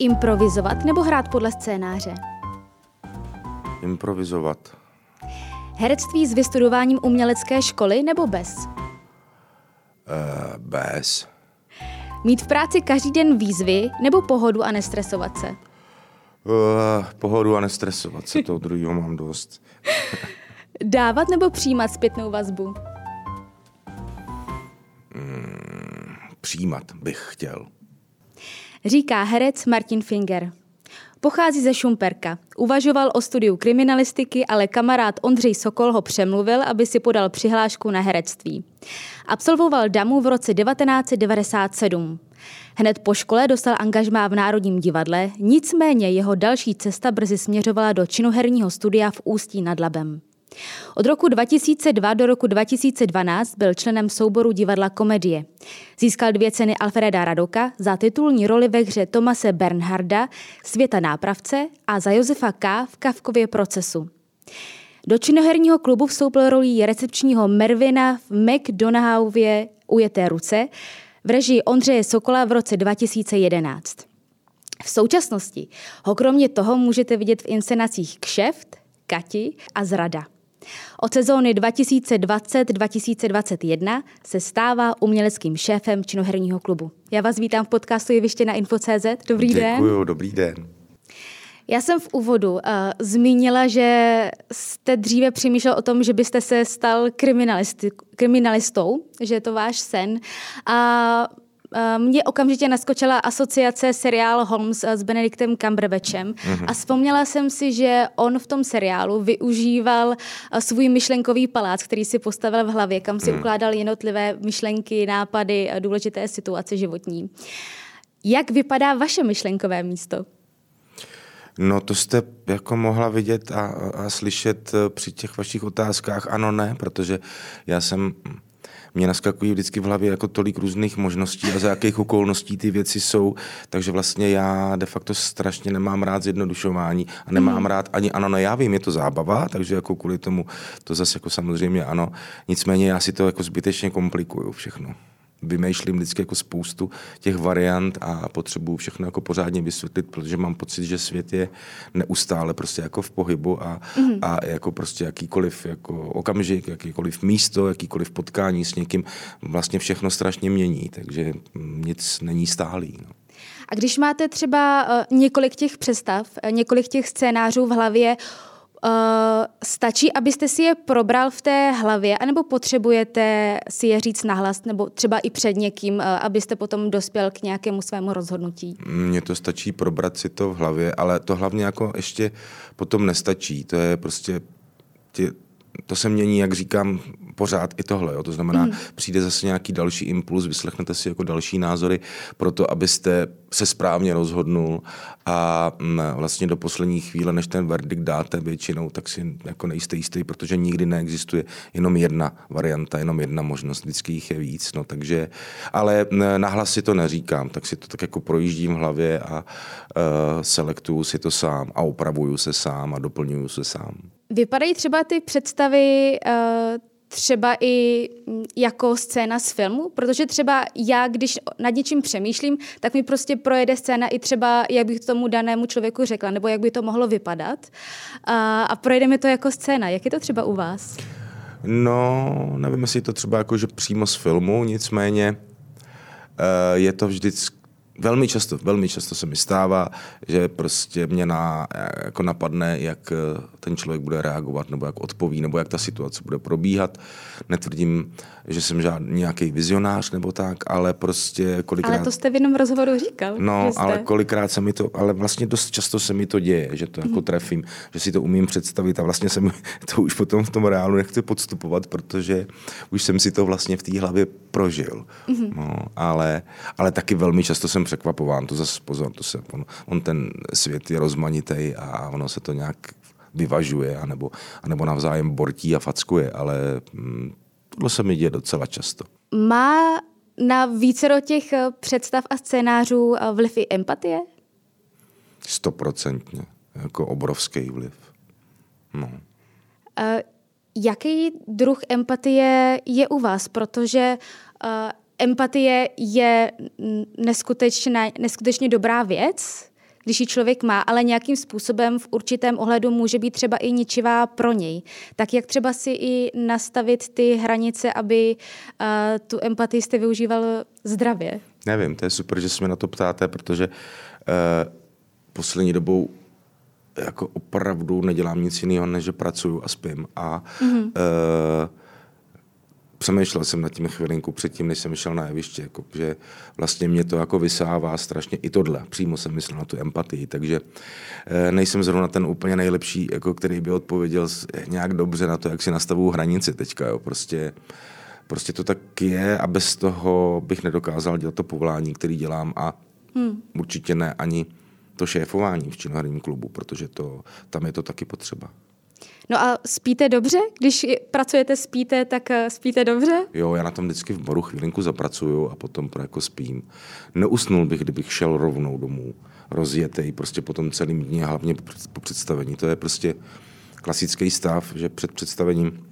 Improvizovat nebo hrát podle scénáře? Improvizovat. Herectví s vystudováním umělecké školy nebo bez? Uh, bez. Mít v práci každý den výzvy nebo pohodu a nestresovat se? Uh, pohodu a nestresovat se, toho druhého mám dost. Dávat nebo přijímat zpětnou vazbu? Mm, přijímat bych chtěl. Říká herec Martin Finger. Pochází ze Šumperka. Uvažoval o studiu kriminalistiky, ale kamarád Ondřej Sokol ho přemluvil, aby si podal přihlášku na herectví. Absolvoval DAMu v roce 1997. Hned po škole dostal angažmá v Národním divadle, nicméně jeho další cesta brzy směřovala do činoherního studia v Ústí nad Labem. Od roku 2002 do roku 2012 byl členem souboru divadla Komedie. Získal dvě ceny Alfreda Radoka za titulní roli ve hře Tomase Bernharda Světa nápravce a za Josefa K. v Kavkově procesu. Do činoherního klubu vstoupil rolí recepčního Mervina v McDonaldově Ujeté ruce v režii Ondřeje Sokola v roce 2011. V současnosti ho kromě toho můžete vidět v inscenacích Kšeft, Kati a Zrada. Od sezóny 2020-2021 se stává uměleckým šéfem činoherního klubu. Já vás vítám v podcastu Jeviště na Info.cz. Dobrý Děkuju, den. Děkuji, dobrý den. Já jsem v úvodu uh, zmínila, že jste dříve přemýšlel o tom, že byste se stal kriminalistou, že je to váš sen. A mně okamžitě naskočila asociace seriál Holmes s Benediktem Cumberbatchem mm-hmm. a vzpomněla jsem si, že on v tom seriálu využíval svůj myšlenkový palác, který si postavil v hlavě, kam si mm. ukládal jednotlivé myšlenky, nápady, důležité situace životní. Jak vypadá vaše myšlenkové místo? No to jste jako mohla vidět a, a slyšet e, při těch vašich otázkách ano, ne, protože já jsem mě naskakují vždycky v hlavě jako tolik různých možností a za jakých okolností ty věci jsou, takže vlastně já de facto strašně nemám rád zjednodušování a nemám mm. rád ani ano, no já vím, je to zábava, takže jako kvůli tomu to zase jako samozřejmě ano, nicméně já si to jako zbytečně komplikuju všechno vymýšlím vždycky jako spoustu těch variant a potřebuju všechno jako pořádně vysvětlit, protože mám pocit, že svět je neustále prostě jako v pohybu a, mm. a jako prostě jakýkoliv jako okamžik, jakýkoliv místo, jakýkoliv potkání s někým vlastně všechno strašně mění, takže nic není stálý. No. A když máte třeba uh, několik těch představ, uh, několik těch scénářů v hlavě, Uh, stačí, abyste si je probral v té hlavě, anebo potřebujete si je říct nahlas, nebo třeba i před někým, uh, abyste potom dospěl k nějakému svému rozhodnutí? Mně to stačí probrat si to v hlavě, ale to hlavně jako ještě potom nestačí. To je prostě tě, to se mění, jak říkám, pořád i tohle. Jo. To znamená, mm. přijde zase nějaký další impuls, vyslechnete si jako další názory pro to, abyste se správně rozhodnul a mm, vlastně do poslední chvíle, než ten verdikt dáte většinou, tak si jako nejste jistý, protože nikdy neexistuje jenom jedna varianta, jenom jedna možnost, vždycky jich je víc. No, takže, ale mm, nahlas si to neříkám, tak si to tak jako projíždím v hlavě a uh, selektuju si to sám a opravuju se sám a doplňuju se sám. Vypadají třeba ty představy uh, třeba i mm, jako scéna z filmu, protože třeba já, když nad něčím přemýšlím, tak mi prostě projede scéna i třeba, jak bych tomu danému člověku řekla, nebo jak by to mohlo vypadat. A, a projede mi to jako scéna. Jak je to třeba u vás? No, nevím, jestli to třeba jako, že přímo z filmu, nicméně uh, je to vždycky velmi často, velmi často se mi stává, že prostě mě na, jako napadne, jak eh, ten člověk bude reagovat, nebo jak odpoví, nebo jak ta situace bude probíhat. Netvrdím, že jsem žádný nějaký vizionář nebo tak, ale prostě kolikrát... Ale to jste v jednom rozhovoru říkal. No, jste... ale kolikrát se mi to, ale vlastně dost často se mi to děje, že to jako mm. trefím, že si to umím představit a vlastně se mi to už potom v tom reálu nechci podstupovat, protože už jsem si to vlastně v té hlavě prožil. Mm. No, ale, ale taky velmi často jsem překvapován, to zase pozor, to se, on, on ten svět je rozmanitý a ono se to nějak vyvažuje, anebo, anebo navzájem bortí a fackuje, ale hm, tohle se mi děje docela často. Má na vícero těch eh, představ a scénářů eh, vliv i empatie? Stoprocentně. Jako obrovský vliv. No. Uh, jaký druh empatie je u vás? Protože uh, empatie je neskutečně, neskutečně dobrá věc, když ji člověk má, ale nějakým způsobem v určitém ohledu může být třeba i ničivá pro něj. Tak jak třeba si i nastavit ty hranice, aby uh, tu empatii jste využíval zdravě? Nevím, to je super, že se mě na to ptáte, protože uh, poslední dobou jako opravdu nedělám nic jiného, než že pracuju a spím. A mm-hmm. uh, přemýšlel jsem nad tím chvilinku předtím, než jsem šel na jeviště, jako, že vlastně mě to jako vysává strašně i tohle. Přímo jsem myslel na tu empatii, takže uh, nejsem zrovna ten úplně nejlepší, jako, který by odpověděl nějak dobře na to, jak si nastavují hranici teďka. Jo. Prostě, prostě to tak je a bez toho bych nedokázal dělat to povolání, který dělám a hmm. určitě ne ani to šéfování v činoherním klubu, protože to, tam je to taky potřeba. No a spíte dobře? Když pracujete, spíte, tak eh, spíte dobře? Jo, já na tom vždycky v baru chvilinku zapracuju a potom jako spím. Neusnul bych, kdybych šel rovnou domů, rozjetej, prostě po tom celým dní, hlavně po představení. To je prostě klasický stav, že před představením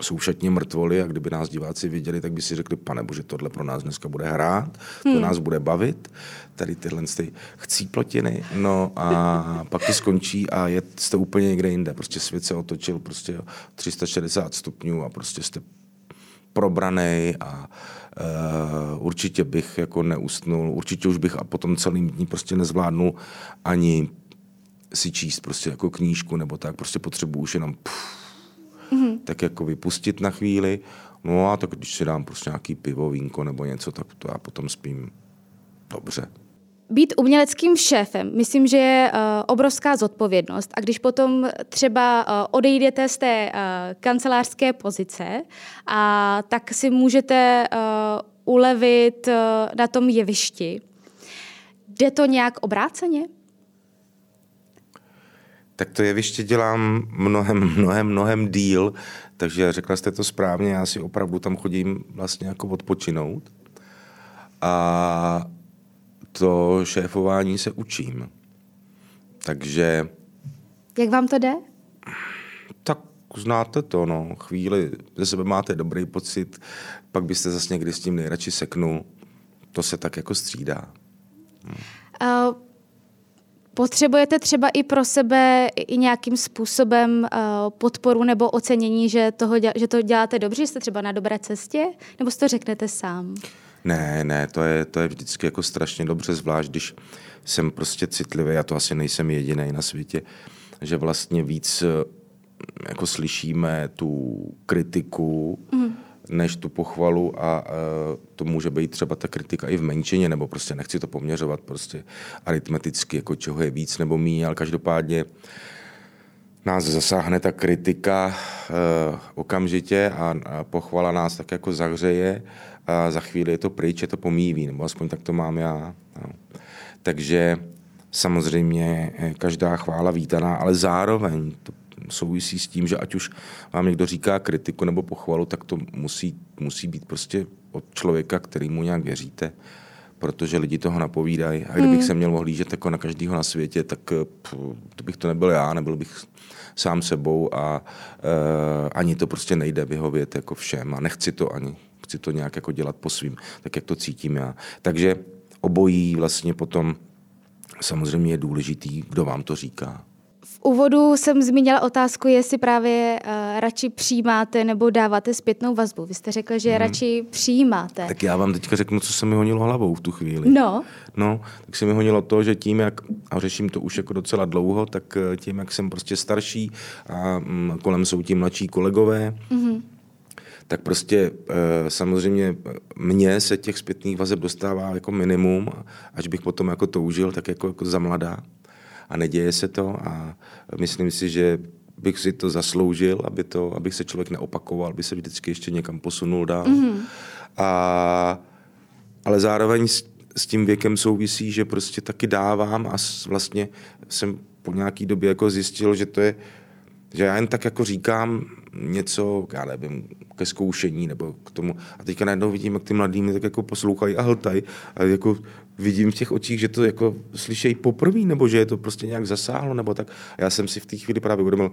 jsou všetně mrtvoly a kdyby nás diváci viděli, tak by si řekli, pane bože, tohle pro nás dneska bude hrát, to hmm. nás bude bavit, tady tyhle ty chcíplotiny, no a pak to skončí a je, jste úplně někde jinde, prostě svět se otočil prostě 360 stupňů a prostě jste probraný a uh, určitě bych jako neustnul, určitě už bych a potom celým dní prostě nezvládnul ani si číst prostě jako knížku nebo tak, prostě potřebuji už jenom pff. Tak jako vypustit na chvíli. No a tak když si dám prostě nějaký pivo, vínko nebo něco, tak to já potom spím dobře. Být uměleckým šéfem, myslím, že je uh, obrovská zodpovědnost. A když potom třeba uh, odejdete z té uh, kancelářské pozice, a tak si můžete ulevit na tom jevišti. Jde to nějak obráceně? Tak to jeviště dělám mnohem, mnohem, mnohem díl, takže řekla jste to správně, já si opravdu tam chodím vlastně jako odpočinout. A to šéfování se učím. Takže... Jak vám to jde? Tak znáte to, no. Chvíli ze sebe máte dobrý pocit, pak byste zase někdy s tím nejradši seknul. To se tak jako střídá. Hm. Uh, Potřebujete třeba i pro sebe i nějakým způsobem uh, podporu nebo ocenění, že, toho, že to děláte dobře, že jste třeba na dobré cestě? Nebo si to řeknete sám? Ne, ne, to je, to je vždycky jako strašně dobře, zvlášť když jsem prostě citlivý, já to asi nejsem jediný na světě, že vlastně víc eh, jako slyšíme tu kritiku, mm než tu pochvalu a uh, to může být třeba ta kritika i v menšině, nebo prostě nechci to poměřovat prostě aritmeticky, jako čeho je víc nebo míň, ale každopádně nás zasáhne ta kritika uh, okamžitě a, a pochvala nás tak jako zahřeje a za chvíli je to pryč, je to pomíví, nebo aspoň tak to mám já. No. Takže samozřejmě eh, každá chvála vítaná, ale zároveň to souvisí s tím, že ať už vám někdo říká kritiku nebo pochvalu, tak to musí, musí být prostě od člověka, který mu nějak věříte, protože lidi toho napovídají. A kdybych hmm. se měl ohlížet jako na každého na světě, tak eh, pff, to bych to nebyl já, nebyl bych sám sebou a uh, ani to prostě nejde vyhovět jako všem a nechci to ani, chci to nějak jako dělat po svým, tak jak to cítím já. Takže obojí vlastně potom samozřejmě je důležitý, kdo vám to říká úvodu jsem zmínila otázku, jestli právě uh, radši přijímáte nebo dáváte zpětnou vazbu. Vy jste řekl, že hmm. radši přijímáte. Tak já vám teďka řeknu, co se mi honilo hlavou v tu chvíli. No. No, tak se mi honilo to, že tím, jak, a řeším to už jako docela dlouho, tak eh, tím, jak jsem prostě starší a mm, kolem jsou ti mladší kolegové, mm-hmm tak prostě e, samozřejmě mně se těch zpětných vazeb dostává jako minimum, až bych potom jako toužil, tak jako, jako za mladá a neděje se to a myslím si, že bych si to zasloužil, aby to, abych se člověk neopakoval, aby se vždycky ještě někam posunul dál. Mm-hmm. A, ale zároveň s, s tím věkem souvisí, že prostě taky dávám a vlastně jsem po nějaký době jako zjistil, že to je, že já jen tak jako říkám něco, já nevím, ke zkoušení nebo k tomu. A teďka najednou vidím, jak ty mladí mě tak jako poslouchají a hltají. A jako vidím v těch očích, že to jako slyšejí poprvé, nebo že je to prostě nějak zasáhlo, nebo tak. A já jsem si v té chvíli právě uvědomil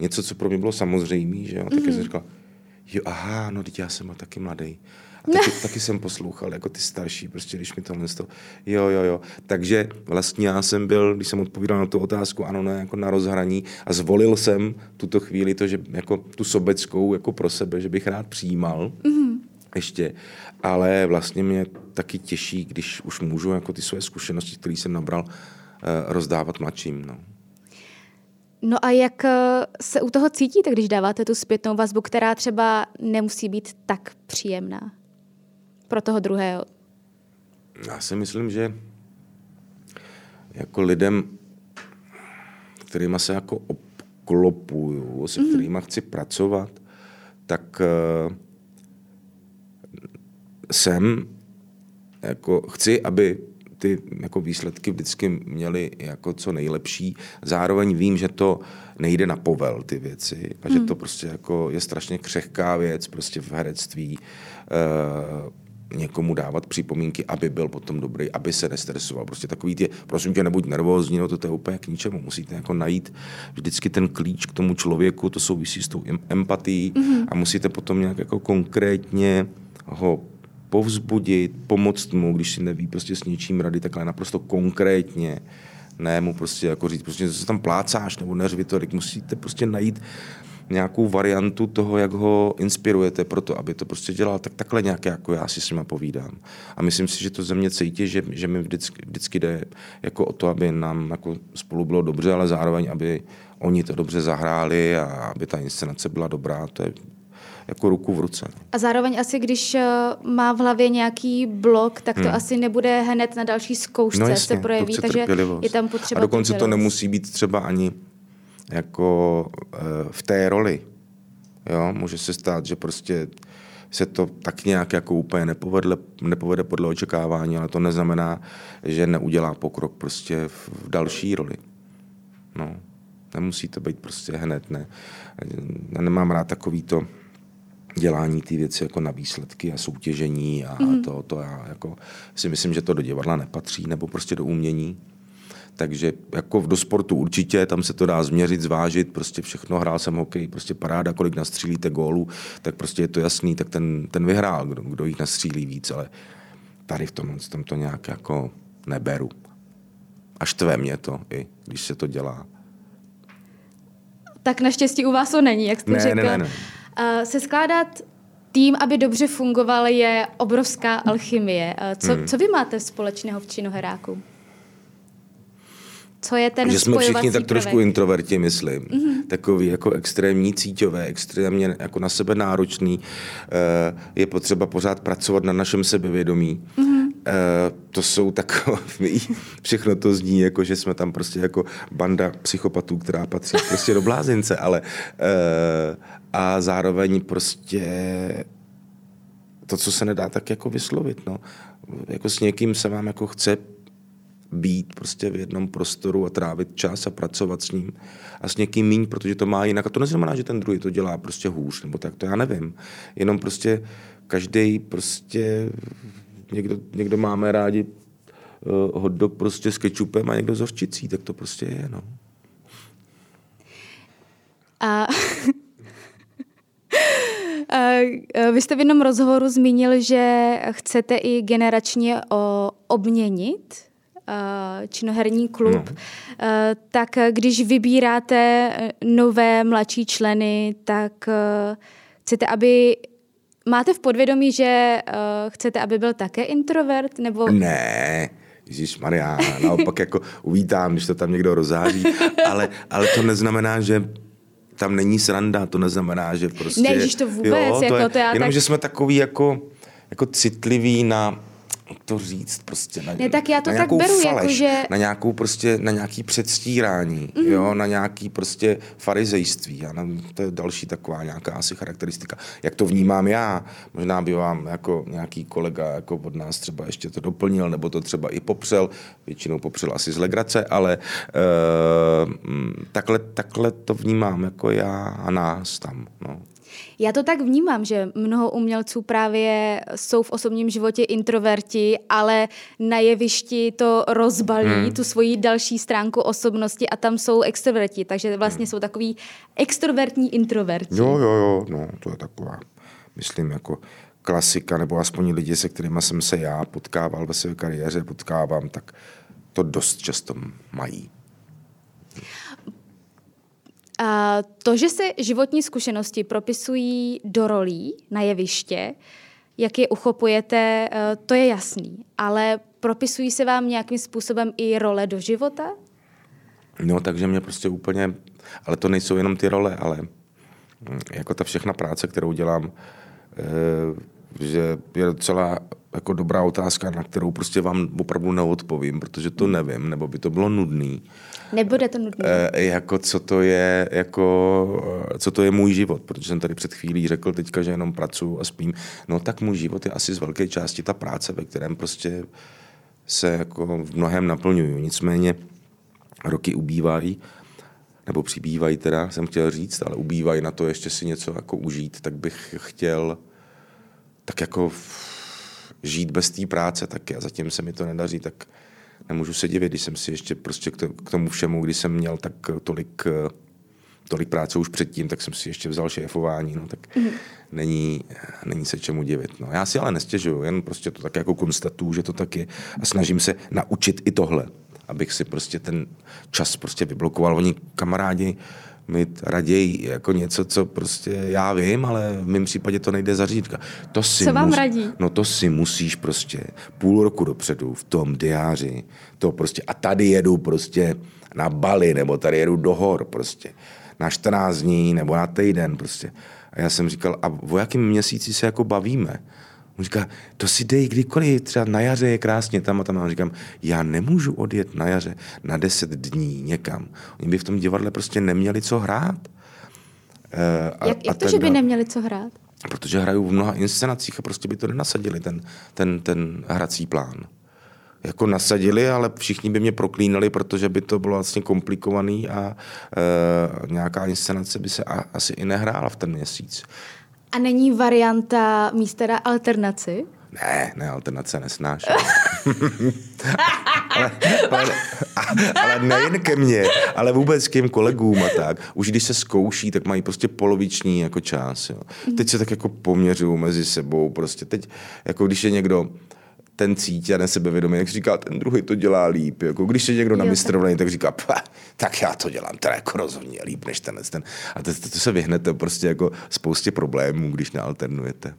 něco, co pro mě bylo samozřejmé, že jo. Tak mm-hmm. jsem říkal, jo, aha, no teď já jsem taky mladý. A taky, taky jsem poslouchal, jako ty starší, prostě když mi tohle to, jo, jo, jo. Takže vlastně já jsem byl, když jsem odpovídal na tu otázku, ano, ne, jako na rozhraní a zvolil jsem tuto chvíli to, že jako tu sobeckou, jako pro sebe, že bych rád přijímal. Mm-hmm ještě, ale vlastně mě taky těší, když už můžu jako ty své zkušenosti, které jsem nabral, eh, rozdávat mladším. No. No a jak eh, se u toho cítíte, když dáváte tu zpětnou vazbu, která třeba nemusí být tak příjemná pro toho druhého? Já si myslím, že jako lidem, kterýma se jako obklopuju, se mm-hmm. kterýma chci pracovat, tak uh, jsem, jako chci, aby ty jako výsledky vždycky měly jako co nejlepší. Zároveň vím, že to nejde na povel ty věci a že hmm. to prostě jako je strašně křehká věc prostě v herectví. E, někomu dávat připomínky, aby byl potom dobrý, aby se nestresoval. Prostě takový ty, prosím tě, nebuď nervózní, no to, to je úplně k ničemu. Musíte jako najít vždycky ten klíč k tomu člověku, to souvisí s tou empatií mm-hmm. a musíte potom nějak jako konkrétně ho povzbudit, pomoct mu, když si neví prostě s něčím rady, takhle naprosto konkrétně, ne mu prostě jako říct, prostě se tam plácáš nebo neřvi to, musíte prostě najít nějakou variantu toho, jak ho inspirujete pro to, aby to prostě dělal, tak takhle nějak jako já si s nima povídám. A myslím si, že to ze mě cítí, že, že mi vždycky, vždycky jde jako o to, aby nám jako spolu bylo dobře, ale zároveň, aby oni to dobře zahráli a aby ta inscenace byla dobrá. To je jako ruku v ruce. A zároveň asi, když eh, má v hlavě nějaký blok, tak to hmm. asi nebude hned na další zkoušce no jasně, se projeví, takže je tam potřeba A dokonce to nemusí být třeba ani jako uh, v té roli. Jo, může se stát, že prostě se to tak nějak jako úplně nepovedle, nepovede podle očekávání, ale to neznamená, že neudělá pokrok prostě v další roli. No, nemusí to být prostě hned, ne. Já nemám rád takový to, dělání ty věci jako na výsledky a soutěžení a mm. to, to já jako si myslím, že to do divadla nepatří nebo prostě do umění. Takže jako do sportu určitě, tam se to dá změřit, zvážit, prostě všechno, hrál jsem hokej, prostě paráda, kolik nastřílíte gólů, tak prostě je to jasný, tak ten, ten vyhrál, kdo, kdo jich nastřílí víc, ale tady v tom, tam to nějak jako neberu. Až tve mě to, i když se to dělá. Tak naštěstí u vás to není, jak jste ne, řekl. Ne, ne, ne. Uh, se skládat tým, aby dobře fungoval, je obrovská alchymie. Uh, co, hmm. co vy máte společného v činoheráku? Co je ten Že jsme všichni tak trošku prvek? introverti, myslím. Mm-hmm. Takový jako extrémní cíťové, extrémně jako na sebe náročný. Uh, je potřeba pořád pracovat na našem sebevědomí. Mm-hmm. Uh, to jsou takový, všechno to zní, jako že jsme tam prostě jako banda psychopatů, která patří prostě do blázince, ale uh, a zároveň prostě to, co se nedá tak jako vyslovit, no. Jako s někým se vám jako chce být prostě v jednom prostoru a trávit čas a pracovat s ním a s někým míň, protože to má jinak. A to neznamená, že ten druhý to dělá prostě hůř, nebo tak, to já nevím. Jenom prostě každý prostě někdo, někdo máme rádi uh, hot dog prostě s kečupem a někdo s hořčicí, tak to prostě je, no. A vy jste v jednom rozhovoru zmínil, že chcete i generačně obměnit činoherní klub, no. tak když vybíráte nové mladší členy, tak chcete, aby máte v podvědomí, že chcete, aby byl také introvert? Nebo... Ne, Ježíš Maria, naopak jako uvítám, když to tam někdo rozháří, ale, ale to neznamená, že tam není sranda, to neznamená, že prostě... Ne, to vůbec, jo, to jako je, to já Jenom, tak... že jsme takový jako, jako citliví na to říct prostě na, ne, tak já to na tak beru, faleš, jako že... na nějakou prostě, na nějaký předstírání, mm-hmm. jo, na nějaký prostě farizejství, já nevím, to je další taková nějaká asi charakteristika, jak to vnímám já, možná by vám jako nějaký kolega jako od nás třeba ještě to doplnil, nebo to třeba i popřel, většinou popřel asi z legrace, ale uh, takhle, takhle to vnímám jako já a nás tam, no. Já to tak vnímám, že mnoho umělců právě jsou v osobním životě introverti, ale na jevišti to rozbalí, hmm. tu svoji další stránku osobnosti a tam jsou extroverti, takže vlastně hmm. jsou takový extrovertní introverti. Jo, jo, jo, no, to je taková, myslím, jako klasika, nebo aspoň lidi, se kterými jsem se já potkával ve své kariéře, potkávám, tak to dost často mají. To, že se životní zkušenosti propisují do rolí na jeviště, jak je uchopujete, eh, to je jasný. Ale propisují se vám nějakým způsobem i role do života? No, takže mě prostě úplně, ale to nejsou jenom ty role, ale hm, jako ta všechna práce, kterou dělám, eh, že je docela jako dobrá otázka, na kterou prostě vám opravdu neodpovím, protože to nevím, nebo by to bylo nudný. Nebude to nudné. E, jako co to je, jako, co to je můj život, protože jsem tady před chvílí řekl teďka, že jenom pracuji a spím. No tak můj život je asi z velké části ta práce, ve kterém prostě se jako v mnohem naplňuju. Nicméně roky ubývají, nebo přibývají teda, jsem chtěl říct, ale ubývají na to ještě si něco jako užít, tak bych chtěl tak jako žít bez té práce taky a zatím se mi to nedaří, tak nemůžu se divit, když jsem si ještě prostě k tomu všemu, když jsem měl tak tolik, tolik práce už předtím, tak jsem si ještě vzal šéfování, no tak mm. není, není se čemu divit. No. Já si ale nestěžuju, jen prostě to tak jako konstatuju, že to tak je a snažím se naučit i tohle, abych si prostě ten čas prostě vyblokoval. Oni kamarádi, mít raději jako něco, co prostě já vím, ale v mém případě to nejde zařídit. To si co vám mus, radí? No to si musíš prostě půl roku dopředu v tom diáři, to prostě a tady jedu prostě na Bali, nebo tady jedu do hor prostě na 14 dní nebo na týden prostě. A já jsem říkal, a o jakém měsíci se jako bavíme? On říká, to si dej kdykoliv, třeba na jaře je krásně tam a tam. A říkám, já nemůžu odjet na jaře na deset dní někam. Oni by v tom divadle prostě neměli co hrát. E, a, jak, jak to, že by neměli co hrát? Protože hrajou v mnoha inscenacích a prostě by to nenasadili, ten, ten, ten hrací plán. Jako nasadili, ale všichni by mě proklínali, protože by to bylo vlastně komplikovaný a e, nějaká inscenace by se a, asi i nehrála v ten měsíc. A není varianta míst teda alternaci? Ne, ne, alternace nesnáš. ale, ale, ale nejen ke mně, ale vůbec k těm kolegům a tak. Už když se zkouší, tak mají prostě poloviční jako čas. Jo. Teď se tak jako poměřují mezi sebou. Prostě teď, jako když je někdo ten cítí a nesebevědomý, jak říká, ten druhý to dělá líp. Jako když je někdo na mistrování, tak říká, tak já to dělám teda jako rozhodně líp než ten. ten. A to, to, to se vyhnete prostě jako spoustě problémů, když nealternujete.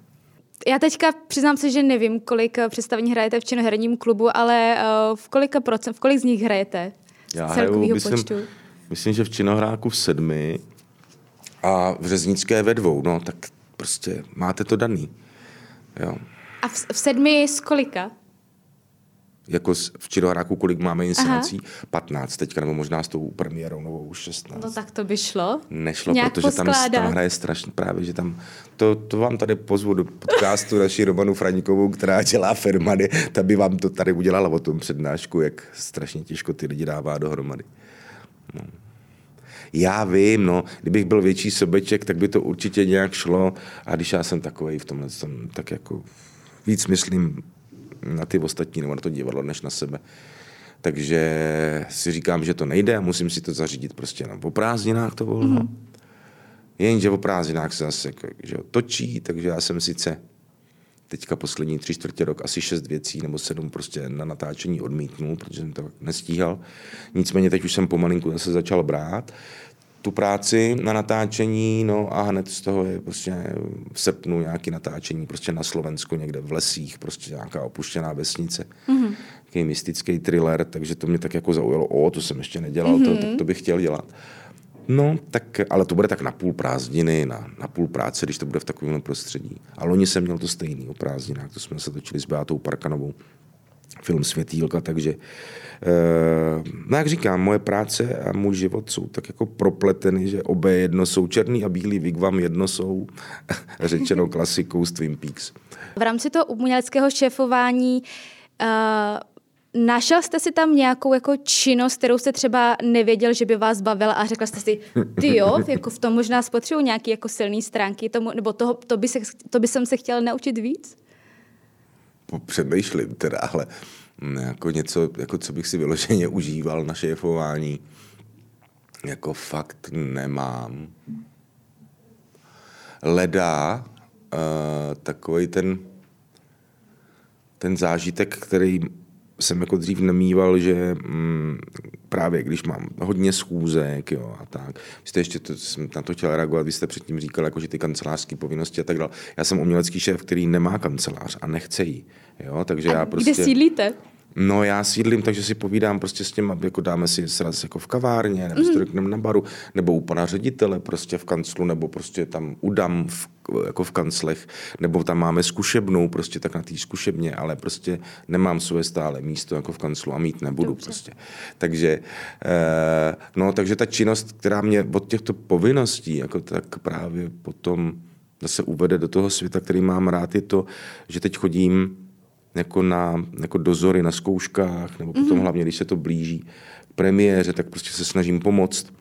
Já teďka přiznám se, že nevím, kolik eh, představení hrajete v činoherním klubu, ale uh, v, kolika procent, v kolik z nich hrajete? Já hraju, myslím, počtu? myslím, že v činohráku v sedmi a v Řeznické ve dvou. No, tak prostě máte to daný. Jo. A v, v sedmi z kolika? Jako v Čirohráku, kolik máme inscenací? Aha. 15 teďka, nebo možná s tou premiérou novou už 16. No tak to by šlo. Nešlo, Nějak protože tam, tam hraje strašně právě, že tam, to, to vám tady pozvu do podcastu naší Romanu Franíkovou, která dělá firmady, ta by vám to tady udělala o tom přednášku, jak strašně těžko ty lidi dává dohromady. No. Já vím, no, kdybych byl větší sobeček, tak by to určitě nějak šlo. A když já jsem takový v tomhle, jsem tak jako víc myslím na ty ostatní nebo na to divadlo, než na sebe. Takže si říkám, že to nejde a musím si to zařídit prostě na prázdninách to volno. Mm-hmm. Jenže o prázdninách se zase že točí, takže já jsem sice teďka poslední tři čtvrtě rok asi šest věcí nebo sedm prostě na natáčení odmítnul, protože jsem to nestíhal. Nicméně teď už jsem pomalinku zase začal brát tu práci na natáčení, no a hned z toho je prostě v srpnu nějaký natáčení prostě na Slovensku někde v lesích, prostě nějaká opuštěná vesnice. Mm-hmm. Takový mystický thriller, takže to mě tak jako zaujalo, o, to jsem ještě nedělal, mm-hmm. to, tak to bych chtěl dělat. No, tak, ale to bude tak na půl prázdniny, na, na půl práce, když to bude v takovém prostředí. A loni jsem měl to stejný o prázdninách, to jsme se točili s Beatou Parkanovou, film Světýlka, takže Eh, no jak říkám, moje práce a můj život jsou tak jako propleteny, že obě jedno jsou černý a bílý vigvam, jedno jsou řečeno klasikou z Twin Peaks. V rámci toho uměleckého šéfování uh, Našel jste si tam nějakou jako činnost, kterou jste třeba nevěděl, že by vás bavila a řekl jste si, ty jo, jako v tom možná spotřebuji nějaké jako silné stránky, tomu, nebo toho, to, by se, to by jsem se chtěl naučit víc? Přemýšlím teda, ale jako něco, jako co bych si vyloženě užíval na šéfování, jako fakt nemám. Leda, takový ten, ten zážitek, který jsem jako dřív nemýval, že mm, právě když mám hodně schůzek jo, a tak, jste ještě, to, jsem na to chtěl reagovat, vy jste předtím říkal, jako, že ty kancelářské povinnosti a tak dále. Já jsem umělecký šéf, který nemá kancelář a nechce ji. Jo, takže a já prostě... Kde sídlíte? No já sídlím, takže si povídám prostě s těma, jako dáme si sraz jako v kavárně, nebo mm. na baru, nebo u pana ředitele prostě v kanclu, nebo prostě tam udam v, jako v kanclech, nebo tam máme zkušebnou, prostě tak na té zkušebně, ale prostě nemám svoje stále místo jako v kanclu a mít nebudu Dobře. prostě. Takže, eh, no, takže ta činnost, která mě od těchto povinností, jako tak právě potom zase uvede do toho světa, který mám rád, je to, že teď chodím jako, na, jako dozory na zkouškách, nebo potom mm-hmm. hlavně, když se to blíží premiéře, tak prostě se snažím pomoct,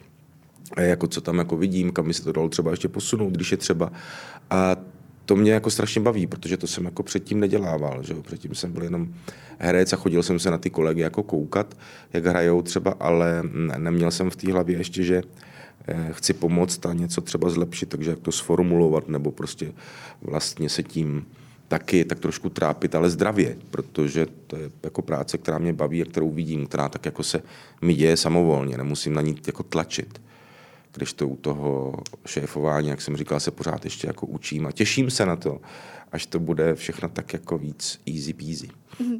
jako co tam jako vidím, kam by se to dalo třeba ještě posunout, když je třeba. A to mě jako strašně baví, protože to jsem jako předtím nedělával. Že jo? Předtím jsem byl jenom herec a chodil jsem se na ty kolegy jako koukat, jak hrajou třeba, ale neměl jsem v té hlavě ještě, že eh, chci pomoct a něco třeba zlepšit, takže jak to sformulovat, nebo prostě vlastně se tím taky tak trošku trápit, ale zdravě, protože to je jako práce, která mě baví a kterou vidím, která tak jako se mi děje samovolně, nemusím na ní jako tlačit. Když to u toho šéfování, jak jsem říkal, se pořád ještě jako učím a těším se na to, až to bude všechno tak jako víc easy peasy. Mhm.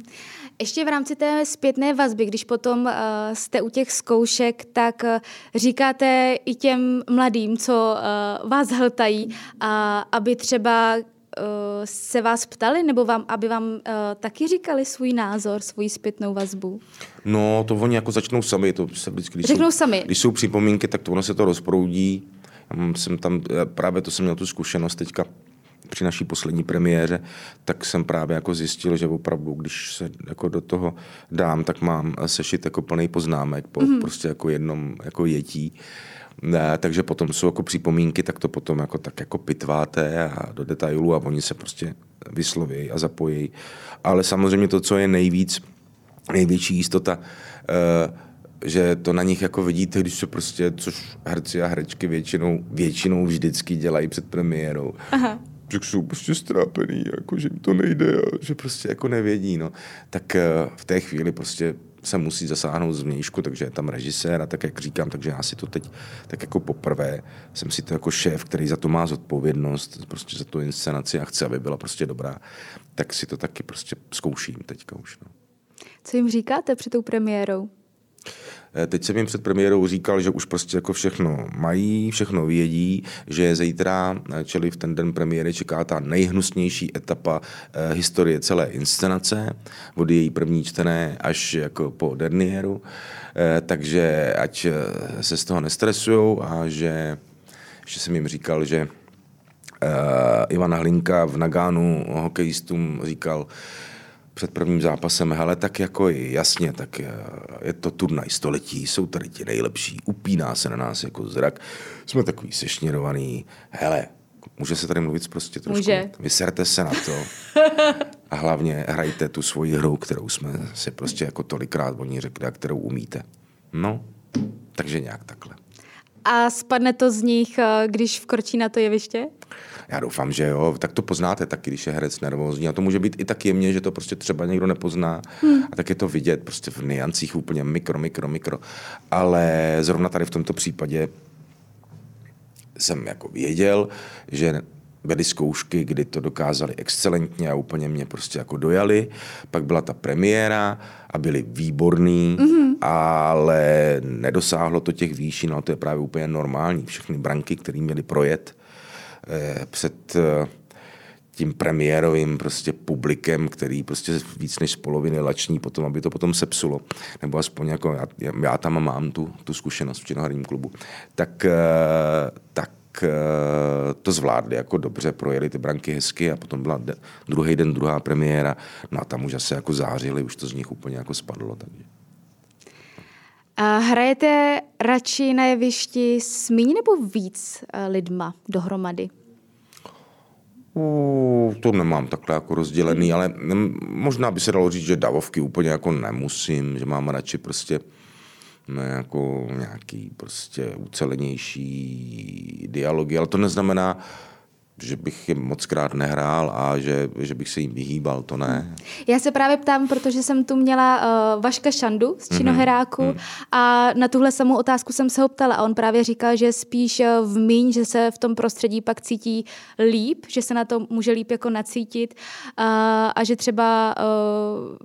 Ještě v rámci té zpětné vazby, když potom uh, jste u těch zkoušek, tak uh, říkáte i těm mladým, co uh, vás hltají, uh, aby třeba se vás ptali, nebo vám, aby vám uh, taky říkali svůj názor, svůj zpětnou vazbu? No, to oni jako začnou sami. To se vždycky, když Řeknou jsou, sami. Když jsou připomínky, tak to ono se to rozproudí. Jsem tam, právě to jsem měl tu zkušenost teďka při naší poslední premiéře, tak jsem právě jako zjistil, že opravdu, když se jako do toho dám, tak mám sešit jako plný poznámek po mm-hmm. prostě jako jednom jako jetí. Ne, takže potom jsou jako připomínky, tak to potom jako tak jako pitváte a do detailů a oni se prostě vysloví a zapojí. Ale samozřejmě to, co je nejvíc, největší jistota, uh, že to na nich jako vidíte, když se prostě, což herci a herečky většinou, většinou vždycky dělají před premiérou. Aha. Že jsou prostě strápený, jako že jim to nejde a že prostě jako nevědí, no. Tak uh, v té chvíli prostě se musí zasáhnout zvnějšku, takže je tam režisér a tak, jak říkám, takže já si to teď tak jako poprvé jsem si to jako šéf, který za to má zodpovědnost, prostě za tu inscenaci a chce, aby byla prostě dobrá, tak si to taky prostě zkouším teďka už. No. Co jim říkáte před tou premiérou? Eh, teď jsem jim před premiérou říkal, že už prostě jako všechno mají, všechno vědí, že zítra, eh, čili v ten den premiéry, čeká ta nejhnusnější etapa eh, historie celé inscenace, od její první čtené až jako po dernieru. Eh, takže ať se z toho nestresujou a že, že jsem jim říkal, že eh, Ivan Hlinka v Nagánu hokejistům říkal, před prvním zápasem, hele, tak jako jasně, tak je to turnaj století, jsou tady ti nejlepší, upíná se na nás jako zrak, jsme takový sešněrovaný, hele, může se tady mluvit prostě trošku, může. vyserte se na to a hlavně hrajte tu svoji hru, kterou jsme si prostě jako tolikrát oni řekli a kterou umíte. No, takže nějak takhle. A spadne to z nich, eh, když vkročí na to jeviště? Já doufám, že jo, tak to poznáte taky, když je herec nervózní. A to může být i tak jemně, že to prostě třeba někdo nepozná. Hmm. A tak je to vidět prostě v niancích úplně mikro, mikro, mikro. Ale zrovna tady v tomto případě jsem jako věděl, že byly zkoušky, kdy to dokázali excelentně a úplně mě prostě jako dojali. Pak byla ta premiéra a byli výborní, mm-hmm. ale nedosáhlo to těch výšin, ale to je právě úplně normální. Všechny branky, které měly projet, před eh, tím premiérovým prostě publikem, který prostě víc než z poloviny lační potom, aby to potom sepsulo. Nebo aspoň jako já, já tam mám tu, tu zkušenost v činoherním klubu. Tak, eh, tak to zvládli jako dobře, projeli ty branky hezky a potom byla de, druhý den druhá premiéra, no a tam už asi jako zářili, už to z nich úplně jako spadlo. Takže. A hrajete radši na jevišti s míň nebo víc eh, lidma dohromady? Uh, to nemám takhle jako rozdělený, ale možná by se dalo říct, že davovky úplně jako nemusím, že mám radši prostě ne, jako nějaký prostě ucelenější dialogy, ale to neznamená, že bych je moc krát nehrál a že, že bych se jim vyhýbal, to ne. Já se právě ptám, protože jsem tu měla uh, Vaška Šandu z Činoheráku mm-hmm. a na tuhle samou otázku jsem se ho ptala a on právě říkal, že spíš eh, v míň, že se v tom prostředí pak cítí líp, že se na to může líp jako nacítit uh, a že třeba uh,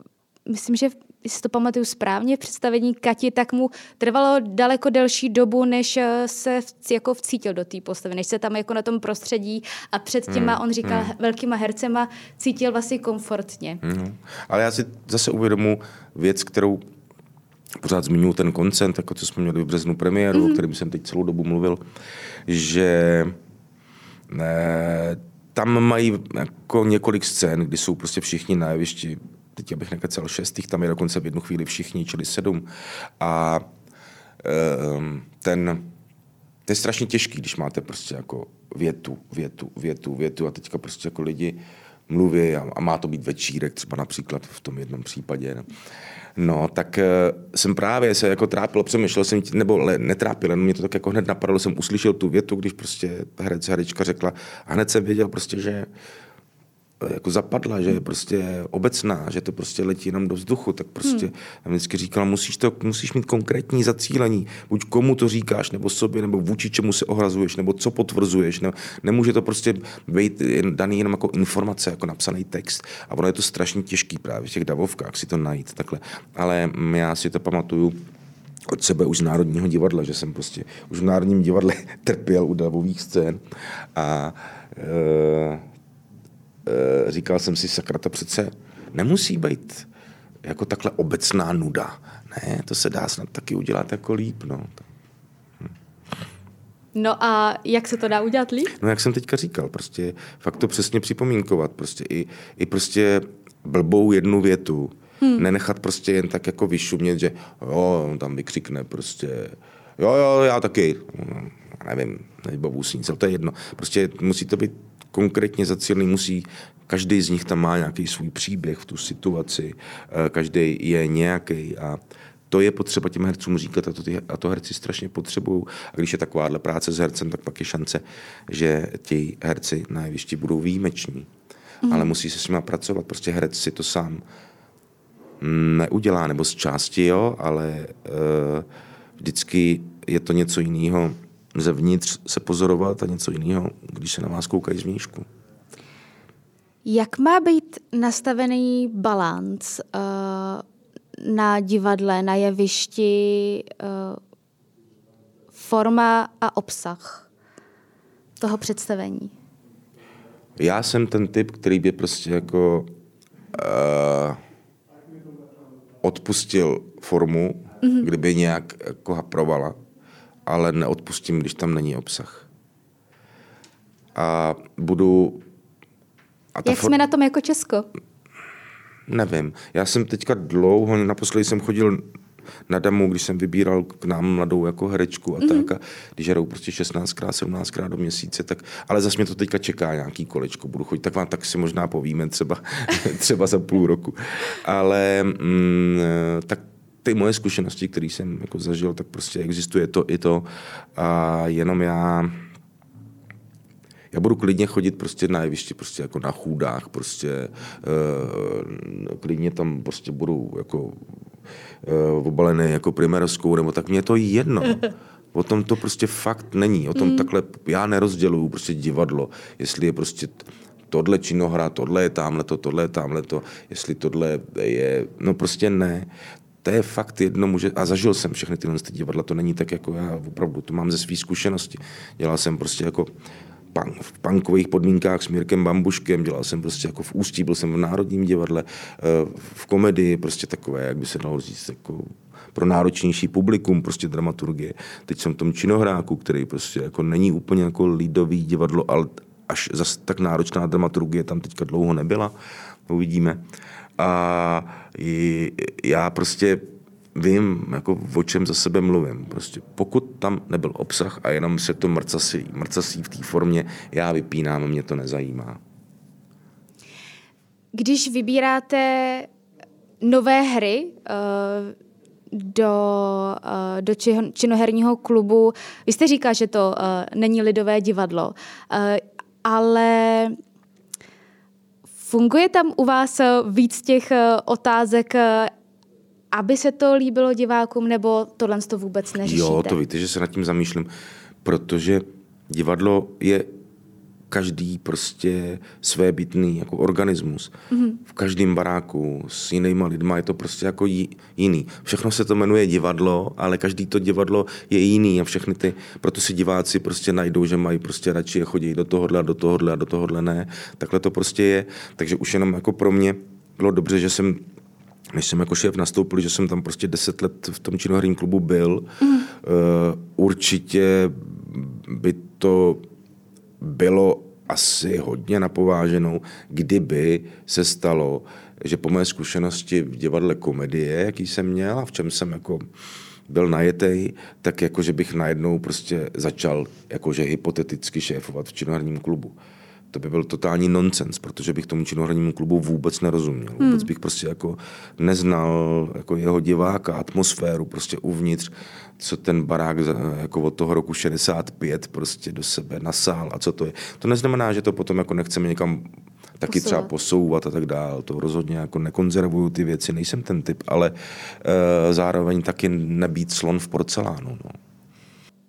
myslím, že jestli to pamatuju správně, v představení Kati, tak mu trvalo daleko delší dobu, než eh, se v, jako vcítil do té postavy, než se tam jako na tom prostředí a před těma, hmm, on říkal, hmm. velkýma hercema cítil vlastně komfortně. Hmm. Ale já si zase uvědomu věc, kterou pořád zmiňuji ten koncent, jako co jsme měli v březnu premiéru, mm-hmm. o kterém jsem teď celou dobu mluvil, že ne, eh, tam mají jako několik scén, kdy jsou prostě všichni na jevišti teď abych nekecel šestých, tam je dokonce v jednu chvíli všichni, čili sedm. A um, ten, to je strašně těžký, když máte prostě jako větu, větu, větu, větu a teďka prostě jako lidi mluví a, a má to být večírek, třeba například v tom jednom případě. No, no tak uh, jsem právě se jako trápil, přemýšlel jsem, nebo le, netrápil, jenom mě to tak jako hned napadlo, jsem uslyšel tu větu, když prostě herec, herečka řekla a hned jsem věděl prostě, že jako zapadla, že je prostě obecná, že to prostě letí jenom do vzduchu, tak prostě hmm. já vždycky říkala, musíš, to, musíš mít konkrétní zacílení, buď komu to říkáš, nebo sobě, nebo vůči čemu se ohrazuješ, nebo co potvrzuješ. Ne, nemůže to prostě být daný jenom jako informace, jako napsaný text. A ono je to strašně těžký právě v těch davovkách si to najít takhle. Ale já si to pamatuju, od sebe už z Národního divadla, že jsem prostě už v Národním divadle trpěl u davových scén a e, říkal jsem si, sakra, to přece nemusí být jako takhle obecná nuda. Ne, to se dá snad taky udělat jako líp. No. No a jak se to dá udělat líp? No jak jsem teďka říkal, prostě fakt to přesně připomínkovat, prostě i, i prostě blbou jednu větu, hmm. nenechat prostě jen tak jako vyšumět, že jo, tam vykřikne prostě, jo, jo, já taky, no, nevím, nebavu s to je jedno. Prostě musí to být konkrétně zacílený, musí, každý z nich tam má nějaký svůj příběh v tu situaci, eh, každý je nějaký a to je potřeba těm hercům říkat a to, ty, a to herci strašně potřebují. A když je takováhle práce s hercem, tak pak je šance, že ti herci na jevišti budou výjimeční. Mm. Ale musí se s nimi pracovat. Prostě herec si to sám neudělá, nebo z části jo, ale uh, vždycky je to něco jiného zevnitř se pozorovat a něco jiného, když se na vás koukají zvnějšku. Jak má být nastavený balans uh, na divadle, na jevišti, uh, forma a obsah toho představení? Já jsem ten typ, který by prostě jako uh, odpustil formu, mm-hmm. kdyby nějak jako haprovala ale neodpustím, když tam není obsah. A budu... A Jak for... jsme na tom jako Česko? Nevím. Já jsem teďka dlouho, naposledy jsem chodil na damu, když jsem vybíral k nám mladou jako herečku a mm-hmm. tak. A když hrajou prostě 16krát, 17krát do měsíce, tak, ale zase mě to teďka čeká nějaký kolečko, budu chodit, tak vám tak si možná povíme třeba, třeba za půl roku. Ale mm, tak ty moje zkušenosti, které jsem jako zažil, tak prostě existuje to i to. A jenom já já budu klidně chodit prostě na jevišti, prostě jako na chůdách, prostě uh, klidně tam prostě budu jako uh, obalený jako primerskou, nebo tak mě to jedno. O tom to prostě fakt není. O tom mm. takhle, já nerozděluju prostě divadlo, jestli je prostě tohle činohra, tohle je tamhle to, tohle je tamhle to, jestli tohle je, no prostě ne to je fakt jedno, může, a zažil jsem všechny tyhle divadla, to není tak jako já, opravdu, to mám ze své zkušenosti. Dělal jsem prostě jako punk, v punkových podmínkách s Mírkem Bambuškem, dělal jsem prostě jako v Ústí, byl jsem v Národním divadle, eh, v komedii, prostě takové, jak by se dalo říct, jako pro náročnější publikum, prostě dramaturgie. Teď jsem v tom činohráku, který prostě jako není úplně jako lidový divadlo, ale až zas tak náročná dramaturgie tam teďka dlouho nebyla. Uvidíme. A já prostě vím, jako o čem za sebe mluvím. Prostě pokud tam nebyl obsah a jenom se to mrcasí, mrcasí v té formě, já vypínám, mě to nezajímá. Když vybíráte nové hry uh, do, uh, do činoherního klubu, vy jste říkal, že to uh, není lidové divadlo. ale funguje tam u vás víc těch otázek, aby se to líbilo divákům, nebo tohle to vůbec neřešíte? Jo, to víte, že se nad tím zamýšlím, protože divadlo je každý prostě své bytný jako organismus. Mm-hmm. V každém baráku s jinýma lidma je to prostě jako jiný. Všechno se to jmenuje divadlo, ale každý to divadlo je jiný a všechny ty, proto si diváci prostě najdou, že mají prostě radši chodit do tohohle, do tohohle a do tohohle ne. Takhle to prostě je. Takže už jenom jako pro mě bylo dobře, že jsem než jsem jako šéf nastoupil, že jsem tam prostě deset let v tom činoherním klubu byl. Mm. Uh, určitě by to bylo asi hodně napováženou, kdyby se stalo, že po mé zkušenosti v divadle komedie, jaký jsem měl a v čem jsem jako byl najetej, tak jako, že bych najednou prostě začal jakože hypoteticky šéfovat v činoherním klubu to by byl totální nonsens, protože bych tomu činohranímu klubu vůbec nerozuměl. Hmm. Vůbec bych prostě jako neznal jako jeho diváka, atmosféru prostě uvnitř, co ten barák jako od toho roku 65 prostě do sebe nasál a co to je. To neznamená, že to potom jako nechceme někam taky Posouvat. třeba posouvat a tak dále. To rozhodně jako nekonzervuju ty věci, nejsem ten typ, ale e, zároveň taky nebýt slon v porcelánu. No.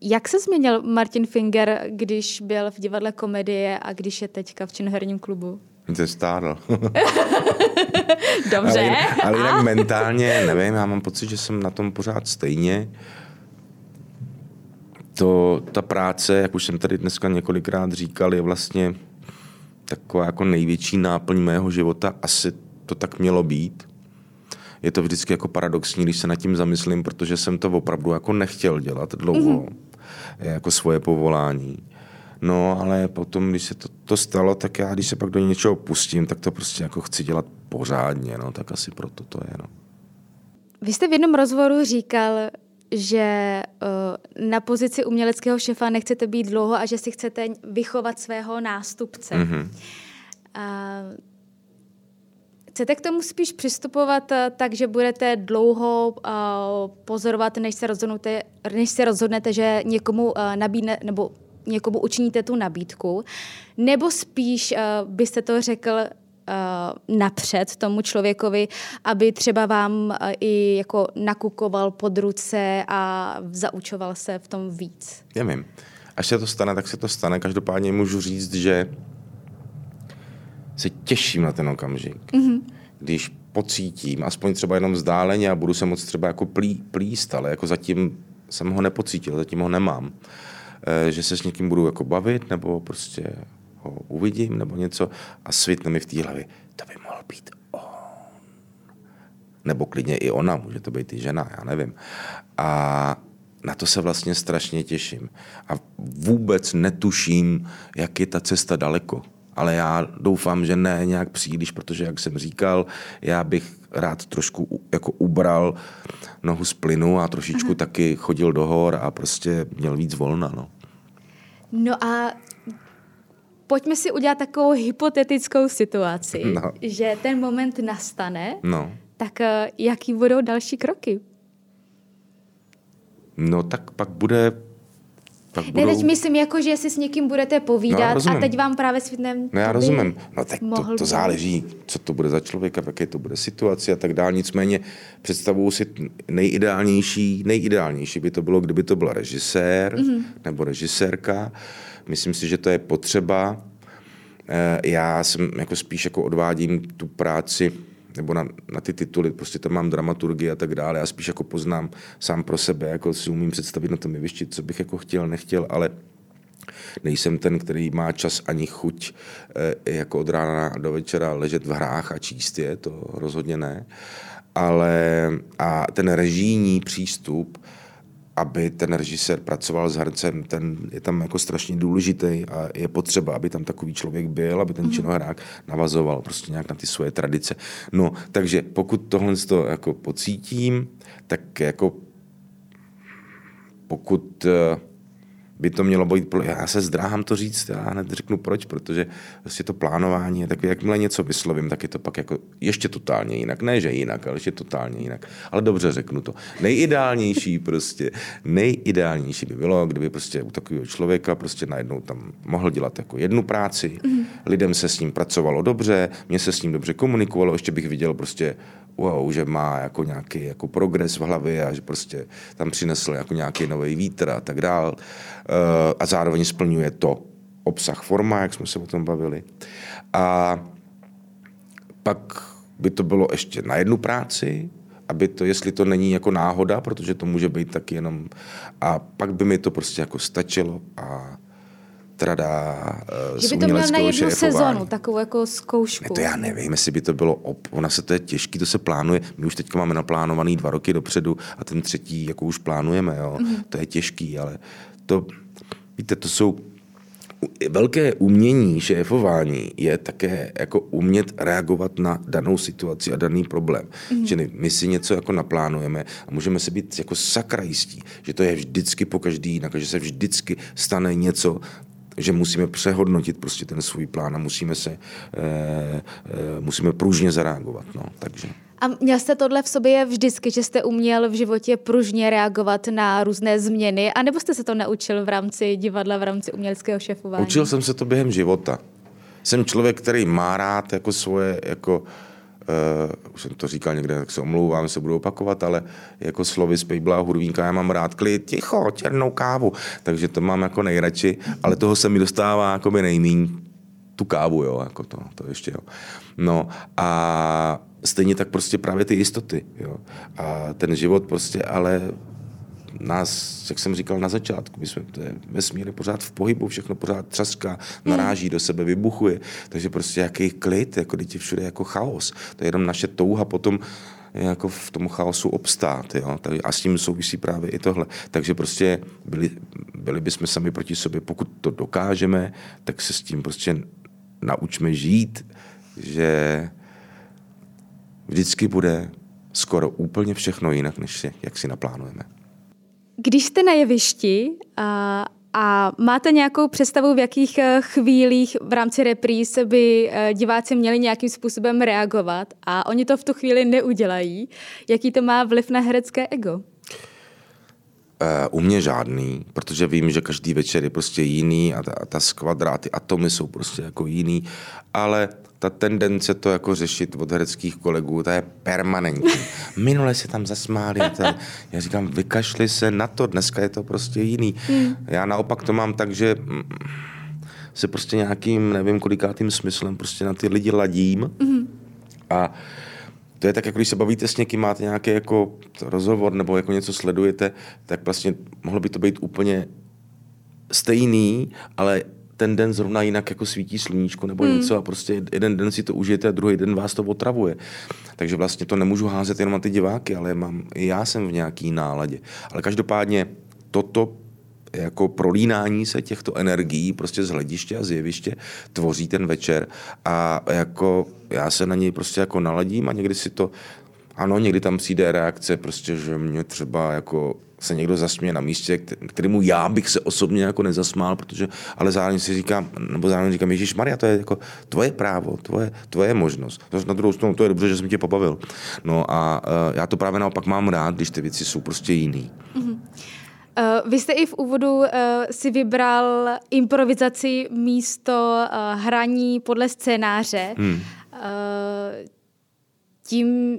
Jak se změnil Martin Finger, když byl v divadle komedie a když je teďka v činoherním klubu? To je stárl. Dobře. ale, ale jinak a? mentálně, nevím, já mám pocit, že jsem na tom pořád stejně. To, ta práce, jak už jsem tady dneska několikrát říkal, je vlastně taková jako největší náplň mého života. Asi to tak mělo být je to vždycky jako paradoxní, když se nad tím zamyslím, protože jsem to opravdu jako nechtěl dělat dlouho, mm-hmm. Jako svoje povolání. No, ale potom, když se to, to stalo, tak já, když se pak do něčeho pustím, tak to prostě jako chci dělat pořádně, no, tak asi proto to je, no. Vy jste v jednom rozhovoru říkal, že uh, na pozici uměleckého šefa nechcete být dlouho a že si chcete vychovat svého nástupce. Mm-hmm. Uh, Chcete k tomu spíš přistupovat eh, tak, že budete dlouho uh, pozorovat, než se, rozhodnete, než se rozhodnete, že někomu uh, nabídne, nebo někomu učiníte tu nabídku, nebo spíš byste to řekl napřed tomu člověkovi, aby třeba vám i jako nakukoval pod ruce a zaučoval se v tom víc? Já vím. Až se to stane, tak se to stane. Každopádně můžu říct, že se těším na ten okamžik. Mm-hmm. Když pocítím, aspoň třeba jenom vzdáleně a budu se moc třeba jako plí, plíst, ale jako zatím jsem ho nepocítil, zatím ho nemám. E, že se s někým budu jako bavit, nebo prostě ho uvidím, nebo něco a svitne mi v té hlavě, to by mohl být on. Nebo klidně i ona, může to být i žena, já nevím. A na to se vlastně strašně těším. A vůbec netuším, jak je ta cesta daleko ale já doufám, že ne nějak příliš, protože, jak jsem říkal, já bych rád trošku jako ubral nohu z plynu a trošičku Aha. taky chodil do hor a prostě měl víc volna. No. no a pojďme si udělat takovou hypotetickou situaci, no. že ten moment nastane, no. tak eh, jaký budou další kroky? No tak pak bude tak budou... Ne, teď myslím, jako, že si s někým budete povídat no, a teď vám právě světnem... No já rozumím. No tak to, to záleží, co to bude za člověka, jaké to bude situace a tak dále. Nicméně představuju si nejideálnější, nejideálnější by to bylo, kdyby to byl režisér mm-hmm. nebo režisérka. Myslím si, že to je potřeba. Eh, já jsem jako spíš jako odvádím tu práci nebo na, na ty tituly, prostě tam mám dramaturgii a tak dále. Já spíš jako poznám sám pro sebe, jako si umím představit na tom jevišti, co bych jako chtěl, nechtěl, ale nejsem ten, který má čas ani chuť e, jako od rána do večera ležet v hrách a číst je, to rozhodně ne. Ale a ten režijní přístup, aby ten režisér pracoval s hercem, ten je tam jako strašně důležitý a je potřeba, aby tam takový člověk byl, aby ten mm. činohrák navazoval prostě nějak na ty svoje tradice. No, takže pokud tohle to jako pocítím, tak jako pokud uh, by to mělo být, já se zdráhám to říct, já hned řeknu proč, protože vlastně to plánování je takové, jakmile něco vyslovím, tak je to pak jako ještě totálně jinak. Ne, že jinak, ale ještě totálně jinak. Ale dobře řeknu to. Nejideálnější prostě, nejideálnější by bylo, kdyby prostě u takového člověka prostě najednou tam mohl dělat jako jednu práci, mm. lidem se s ním pracovalo dobře, mě se s ním dobře komunikovalo, ještě bych viděl prostě wow, že má jako nějaký jako progres v hlavě a že prostě tam přinesl jako nějaký nový vítr a tak dál. Eh, a zároveň splňuje to obsah forma, jak jsme se o tom bavili. A pak by to bylo ještě na jednu práci, aby to, jestli to není jako náhoda, protože to může být taky jenom, a pak by mi to prostě jako stačilo a trada uh, Že by to měl na jednu šéfování. sezonu, takovou jako zkoušku. Ne, to já nevím, jestli by to bylo, op, ona se to je těžký, to se plánuje, my už teďka máme naplánovaný dva roky dopředu a ten třetí jako už plánujeme, jo, mm-hmm. to je těžký, ale to, víte, to jsou velké umění šéfování je také jako umět reagovat na danou situaci a daný problém. Mm. Čili my si něco jako naplánujeme a můžeme se být jako sakra jistí, že to je vždycky po každý jinak, že se vždycky stane něco, že musíme přehodnotit prostě ten svůj plán a musíme se, e, e, musíme pružně zareagovat. No, takže. A měl jste tohle v sobě vždycky, že jste uměl v životě pružně reagovat na různé změny, anebo jste se to naučil v rámci divadla, v rámci uměleckého šefování? Učil jsem se to během života. Jsem člověk, který má rád jako svoje, jako, uh, už jsem to říkal někde, tak se omlouvám, se budu opakovat, ale jako slovy z Pejbla Hurvínka, já mám rád klid, ticho, černou kávu, takže to mám jako nejradši, ale toho se mi dostává jako by nejmíň tu kávu, jo, jako to, to ještě, jo. No a stejně tak prostě právě ty jistoty, jo. A ten život prostě ale nás, jak jsem říkal na začátku, my jsme to je vesmír pořád v pohybu, všechno pořád třaská, naráží hmm. do sebe, vybuchuje, takže prostě jaký klid, jako je všude jako chaos. To je jenom naše touha potom jako v tom chaosu obstát. Jo? A s tím souvisí právě i tohle. Takže prostě byli, byli bychom sami proti sobě. Pokud to dokážeme, tak se s tím prostě naučme žít, že vždycky bude skoro úplně všechno jinak, než si, jak si naplánujeme. Když jste na jevišti a, a máte nějakou představu, v jakých eh, chvílích v rámci repríz by eh, diváci měli nějakým způsobem reagovat a oni to v tu chvíli neudělají, jaký to má vliv na herecké ego? Uh, u mě žádný, protože vím, že každý večer je prostě jiný a ta, a ta skvadra, ty atomy jsou prostě jako jiný, ale ta tendence to jako řešit od hereckých kolegů, ta je permanentní. Minule se tam zasmáli. Ten, já říkám, vykašli se na to, dneska je to prostě jiný. Hmm. Já naopak to mám tak, že mm, se prostě nějakým, nevím kolikátým smyslem prostě na ty lidi ladím hmm. a to je tak, jako když se bavíte s někým, máte nějaký jako rozhovor nebo jako něco sledujete, tak vlastně mohlo by to být úplně stejný, ale ten den zrovna jinak jako svítí sluníčko nebo hmm. něco a prostě jeden den si to užijete a druhý den vás to otravuje. Takže vlastně to nemůžu házet jenom na ty diváky, ale mám, i já jsem v nějaký náladě. Ale každopádně toto jako prolínání se těchto energií prostě z hlediště a z jeviště tvoří ten večer a jako já se na něj prostě jako naladím a někdy si to ano, někdy tam přijde reakce, prostě, že mě třeba jako se někdo zasměje na místě, kterému já bych se osobně jako nezasmál, protože, ale zároveň si říkám, nebo zároveň říkám, Ježíš Maria, to je jako tvoje právo, tvoje, tvoje možnost. To na druhou stranu, to je dobře, že jsem tě pobavil. No a uh, já to právě naopak mám rád, když ty věci jsou prostě jiný. Mm-hmm. Uh, vy jste i v úvodu uh, si vybral improvizaci místo uh, hraní podle scénáře. Hmm. Uh, tím,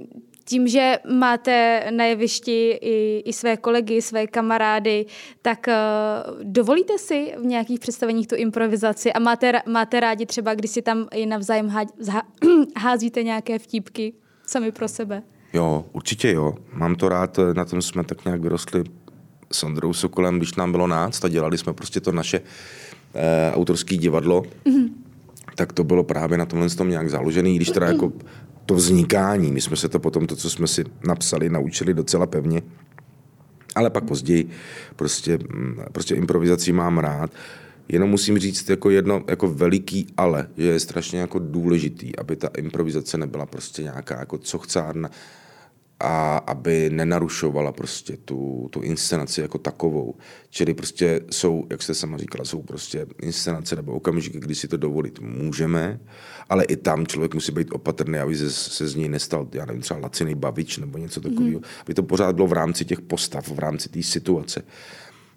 tím, že máte na jevišti i, i své kolegy, své kamarády, tak uh, dovolíte si v nějakých představeních tu improvizaci a máte, máte rádi třeba, když si tam i navzájem há, há, házíte nějaké vtípky sami pro sebe? Jo, určitě jo. Mám to rád, na tom jsme tak nějak vyrostli s Ondrou Sokolem, když nám bylo náct a dělali jsme prostě to naše eh, autorské divadlo, mm-hmm. tak to bylo právě na tomhle tom nějak založený, když teda jako to vznikání. My jsme se to potom, to, co jsme si napsali, naučili docela pevně. Ale pak později prostě, mm, prostě improvizací mám rád. Jenom musím říct jako jedno jako veliký ale, že je strašně jako důležitý, aby ta improvizace nebyla prostě nějaká jako cochcárna, a aby nenarušovala prostě tu, tu inscenaci jako takovou. Čili prostě jsou, jak jste sama říkala, jsou prostě inscenace nebo okamžiky, kdy si to dovolit můžeme, ale i tam člověk musí být opatrný, aby se, se z něj nestal, já nevím, třeba laciný bavič nebo něco takového, mm. aby to pořád bylo v rámci těch postav, v rámci té situace.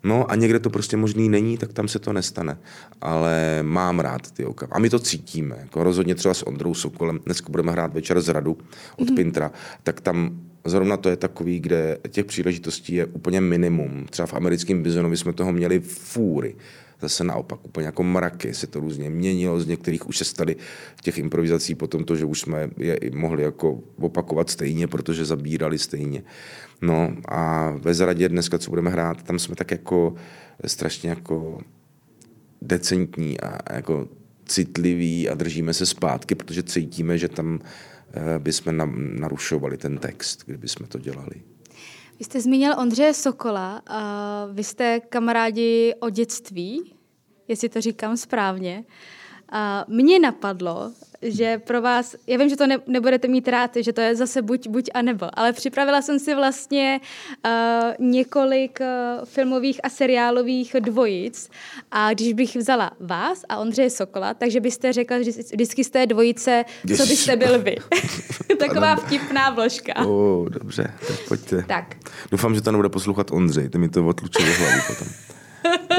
No a někde to prostě možný není, tak tam se to nestane. Ale mám rád ty oka. A my to cítíme. Jako rozhodně třeba s Ondrou Sokolem, dneska budeme hrát večer z radu od mm. Pintra, tak tam zrovna to je takový, kde těch příležitostí je úplně minimum. Třeba v americkém bizonovi jsme toho měli fůry. Zase naopak, úplně jako mraky se to různě měnilo, z některých už se staly těch improvizací potom to, že už jsme je mohli jako opakovat stejně, protože zabírali stejně. No a ve zradě dneska, co budeme hrát, tam jsme tak jako strašně jako decentní a jako citliví a držíme se zpátky, protože cítíme, že tam eh, bychom narušovali ten text, kdyby jsme to dělali. Vy jste zmínil Ondřeje Sokola, vy jste kamarádi o dětství, jestli to říkám správně. A mně napadlo, že pro vás, já vím, že to ne, nebudete mít rád, že to je zase buď, buď a nebo, ale připravila jsem si vlastně uh, několik uh, filmových a seriálových dvojic a když bych vzala vás a Ondřeje Sokola, takže byste řekla, že vždycky jste dvojice, co byste byl vy. Taková vtipná vložka. Oh, dobře, tak pojďte. Tak. Doufám, že to nebude poslouchat Ondřej, ty mi to otlučuje hlavu potom.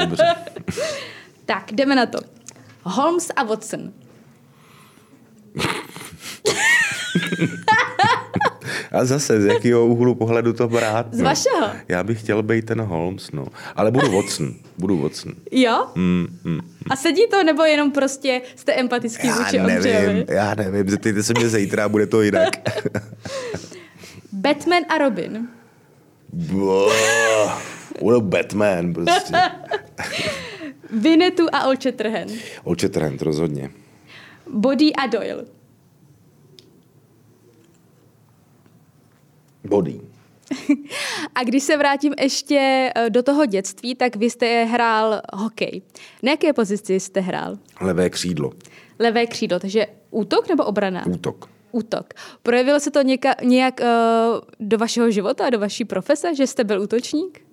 Dobře. tak, jdeme na to. Holmes a Watson. A zase, z jakého úhlu pohledu to brát? Z no. vašeho. Já bych chtěl být ten Holmes, no. Ale budu Watson. Budu Watson. Jo? Mm, mm. A sedí to, nebo jenom prostě jste empatický vůči Já nevím, já nevím. Zeptejte se mě zítra a bude to jinak. Batman a Robin. Budu Batman prostě. Vinetu a. Old Shatterhand, rozhodně. Body a Doyle. Body. A když se vrátím ještě eh, do toho dětství, tak vy jste hrál hokej. Na jaké pozici jste hrál? Levé křídlo. Levé křídlo, takže útok nebo obrana? Útok. Útok. Projevilo se to něka, nějak uh, do vašeho života, do vaší profese, že jste byl útočník?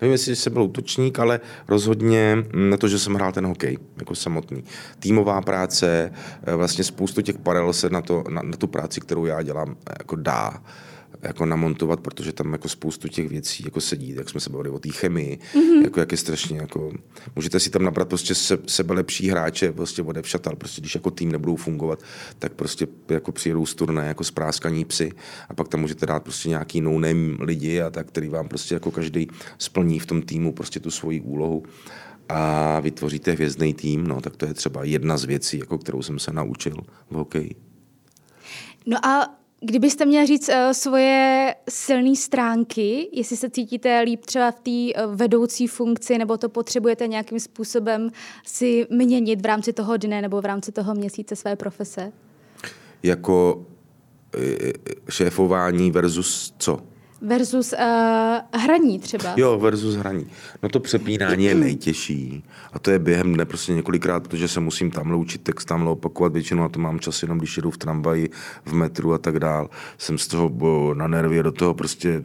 Nevím, jestli jsem byl útočník, ale rozhodně na to, že jsem hrál ten hokej jako samotný. Týmová práce, eh, vlastně spoustu těch paralel se na, to, na, na tu práci, kterou já dělám, jako dá jako namontovat, protože tam jako spoustu těch věcí jako sedí, jak jsme se bavili o té chemii, mm-hmm. jako jak je strašně jako, můžete si tam nabrat prostě se, sebe lepší hráče, prostě odevšat, ale prostě když jako tým nebudou fungovat, tak prostě jako přijedou z turné jako spráskaní psy a pak tam můžete dát prostě nějaký no lidi a tak, který vám prostě jako každý splní v tom týmu prostě tu svoji úlohu a vytvoříte hvězdný tým, no, tak to je třeba jedna z věcí, jako kterou jsem se naučil v hokeji. No a Kdybyste měl říct uh, svoje silné stránky, jestli se cítíte líp třeba v té uh, vedoucí funkci, nebo to potřebujete nějakým způsobem si měnit v rámci toho dne nebo v rámci toho měsíce své profese? Jako uh, šéfování versus co? Versus uh, hraní třeba. Jo, versus hraní. No to přepínání je nejtěžší. A to je během dne prostě několikrát, protože se musím tamhle učit text, tamhle opakovat. Většinou na to mám čas jenom, když jedu v tramvaji, v metru a tak dál. Jsem z toho na nervy do toho prostě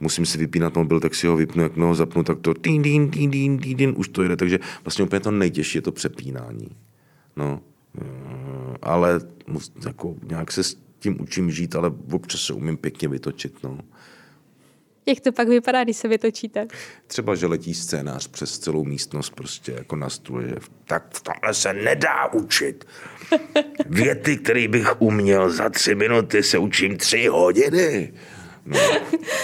musím si vypínat mobil, tak si ho vypnu, jak ho zapnu, tak to tín, tín, tín, tín, tín, tín, už to jde. Takže vlastně úplně to nejtěžší je to přepínání. No, eh, ale jako nějak se s tím učím žít, ale občas se umím pěkně vytočit. No. Jak to pak vypadá, když se vytočíte? Třeba, že letí scénář přes celou místnost prostě jako na stůl, že tak v tomhle se nedá učit. Věty, které bych uměl za tři minuty, se učím tři hodiny. No,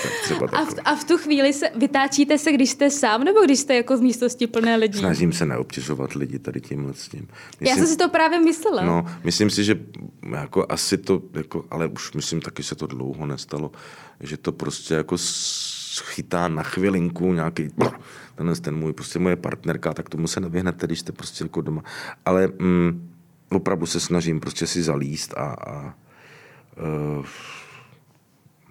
tak třeba a, v, a v tu chvíli se vytáčíte se, když jste sám, nebo když jste jako v místnosti plné lidí? Snažím se neobtěžovat lidi tady tímhle s tím. Myslím, Já jsem si to právě myslela. No, myslím si, že jako asi to, jako, ale už myslím taky se to dlouho nestalo, že to prostě jako chytá na chvilinku nějaký tenhle ten můj, prostě moje partnerka, tak tomu se nevyhnete, když jste prostě jako doma. Ale mm, opravdu se snažím prostě si zalíst a, a uh,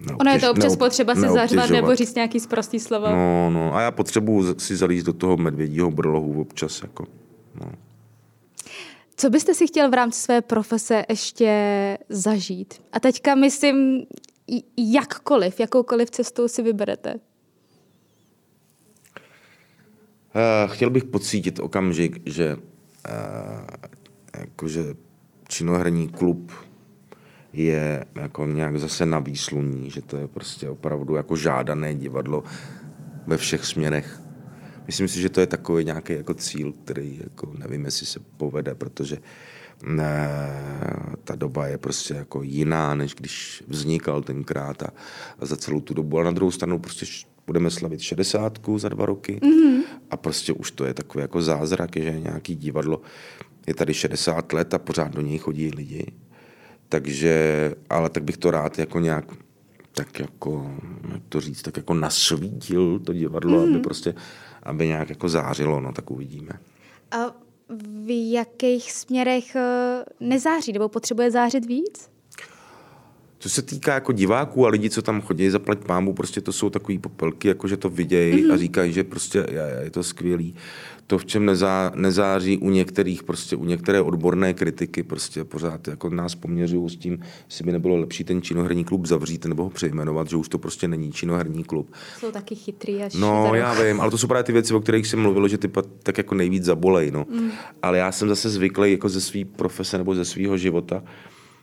Neobtěž, ono je to občas potřeba se zařvat nebo říct nějaký zprostý slovo. No, no, a já potřebuji si zalíst do toho medvědího brlohu občas. Jako, no. Co byste si chtěl v rámci své profese ještě zažít? A teďka myslím jakkoliv, jakoukoliv cestou si vyberete? Uh, chtěl bych pocítit okamžik, že uh, jakože činoherní klub je jako nějak zase na výsluní, že to je prostě opravdu jako žádané divadlo ve všech směrech. Myslím si, že to je takový nějaký jako cíl, který jako nevím, jestli se povede, protože ne, ta doba je prostě jako jiná, než když vznikal tenkrát a, a za celou tu dobu. A na druhou stranu prostě budeme slavit šedesátku za dva roky mm-hmm. a prostě už to je takový jako zázrak, že nějaký divadlo je tady 60 let a pořád do něj chodí lidi. Takže, ale tak bych to rád jako nějak tak jako, jak to říct, tak jako nasvítil to divadlo, mm-hmm. aby mhm. prostě, aby nějak jako zářilo, no tak uvidíme. A v jakých směrech eh, nezáří, nebo potřebuje zářit víc? Co se týká jako diváků a lidí, co tam chodí zaplať pámu, prostě to jsou takový popelky, jako že to vidějí mm-hmm. a mhm. říkají, že prostě je, je to skvělý. To, v čem nezá, nezáří u některých, prostě u některé odborné kritiky, prostě pořád jako nás poměřují s tím, jestli by nebylo lepší ten činoherní klub zavřít nebo ho přejmenovat, že už to prostě není činoherní klub. Jsou taky chytrý až No, já vím, ale to jsou právě ty věci, o kterých jsem mluvil, že ty tak jako nejvíc zabolej, no. Mm. Ale já jsem zase zvyklý jako ze své profese nebo ze svého života,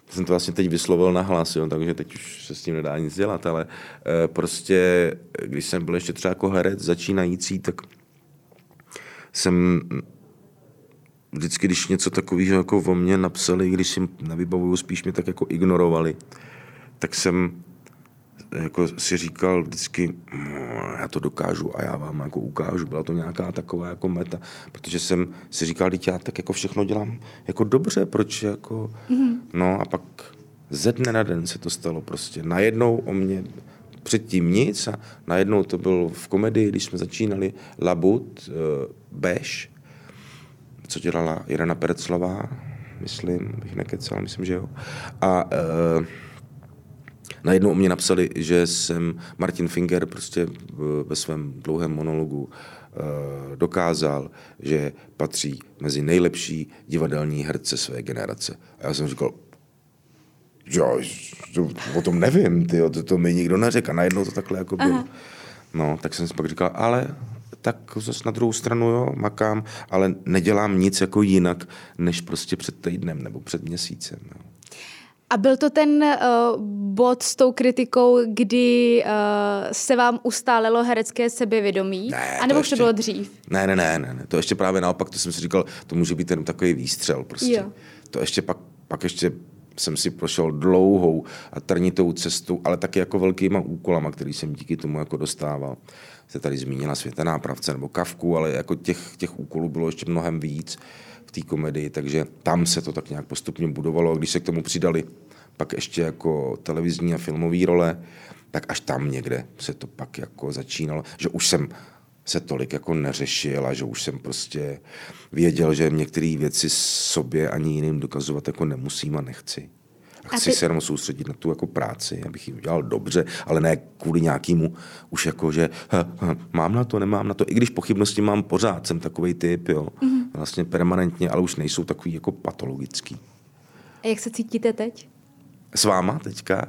jsem to vlastně teď vyslovil na hlas, jo, takže teď už se s tím nedá nic dělat, ale e, prostě, když jsem byl ještě třeba jako herec začínající, tak jsem vždycky, když něco takového jako o mě napsali, když si nevybavuju, spíš mě tak jako ignorovali, tak jsem jako si říkal vždycky, no, já to dokážu a já vám jako ukážu. Byla to nějaká taková jako meta, protože jsem si říkal, teď já tak jako všechno dělám jako dobře, proč jako, mm-hmm. no a pak ze dne na den se to stalo prostě. Najednou o mě předtím nic a najednou to bylo v komedii, když jsme začínali Labut, uh, Beš, co dělala Irena Perclová, myslím, bych nekecal, myslím, že jo. A uh, najednou mě napsali, že jsem Martin Finger prostě ve svém dlouhém monologu eh, dokázal, že patří mezi nejlepší divadelní herce své generace. A já jsem říkal, jo, o tom nevím, tyjo, to, to mi nikdo neřekl. A najednou to takhle jako bylo. Aha. No, tak jsem si pak říkal, ale tak zase na druhou stranu, jo, makám, ale nedělám nic jako jinak, než prostě před týdnem nebo před měsícem. Jo. A byl to ten uh, bod s tou kritikou, kdy uh, se vám ustálelo herecké sebevědomí? Ne, A nebo už to bylo dřív? Ne, ne, ne, ne, to ještě právě naopak, to jsem si říkal, to může být ten takový výstřel prostě. Jo. To ještě pak, pak ještě jsem si prošel dlouhou a trnitou cestou, ale taky jako velkýma úkolama, který jsem díky tomu jako dostával. Se tady zmínila světená pravce nebo kavku, ale jako těch, těch úkolů bylo ještě mnohem víc té komedii, takže tam se to tak nějak postupně budovalo. A když se k tomu přidali pak ještě jako televizní a filmové role, tak až tam někde se to pak jako začínalo, že už jsem se tolik jako neřešil a že už jsem prostě věděl, že některé věci sobě ani jiným dokazovat jako nemusím a nechci. A chci a ty... se jenom soustředit na tu jako práci, abych ji udělal dobře, ale ne kvůli nějakému už jako, že ha, ha, mám na to, nemám na to. I když pochybnosti mám pořád, jsem takový typ, jo. Mm-hmm. Vlastně permanentně, ale už nejsou takový jako patologický. A jak se cítíte teď? S váma teďka?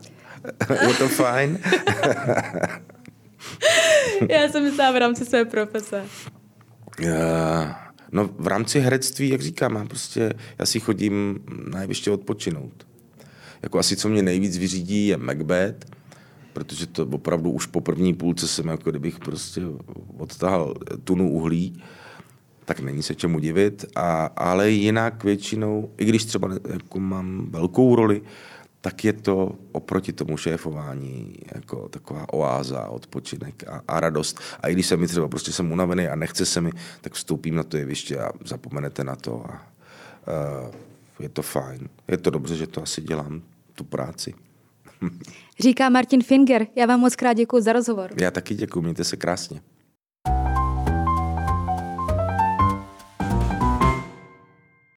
Je to fajn? Já jsem myslela v rámci své profese. Uh, no v rámci herectví, jak říkám, já prostě, já si chodím na jeviště odpočinout. Jako asi co mě nejvíc vyřídí je Macbeth, protože to opravdu už po první půlce jsem jako kdybych prostě odtahal tunu uhlí, tak není se čemu divit, a, ale jinak většinou, i když třeba jako mám velkou roli, tak je to oproti tomu šéfování jako taková oáza, odpočinek a, a radost. A i když se mi třeba prostě jsem unavený a nechce se mi, tak vstoupím na to jeviště a zapomenete na to a uh, je to fajn. Je to dobře, že to asi dělám, tu práci. Říká Martin Finger. Já vám moc krát děkuji za rozhovor. Já taky děkuji, mějte se krásně.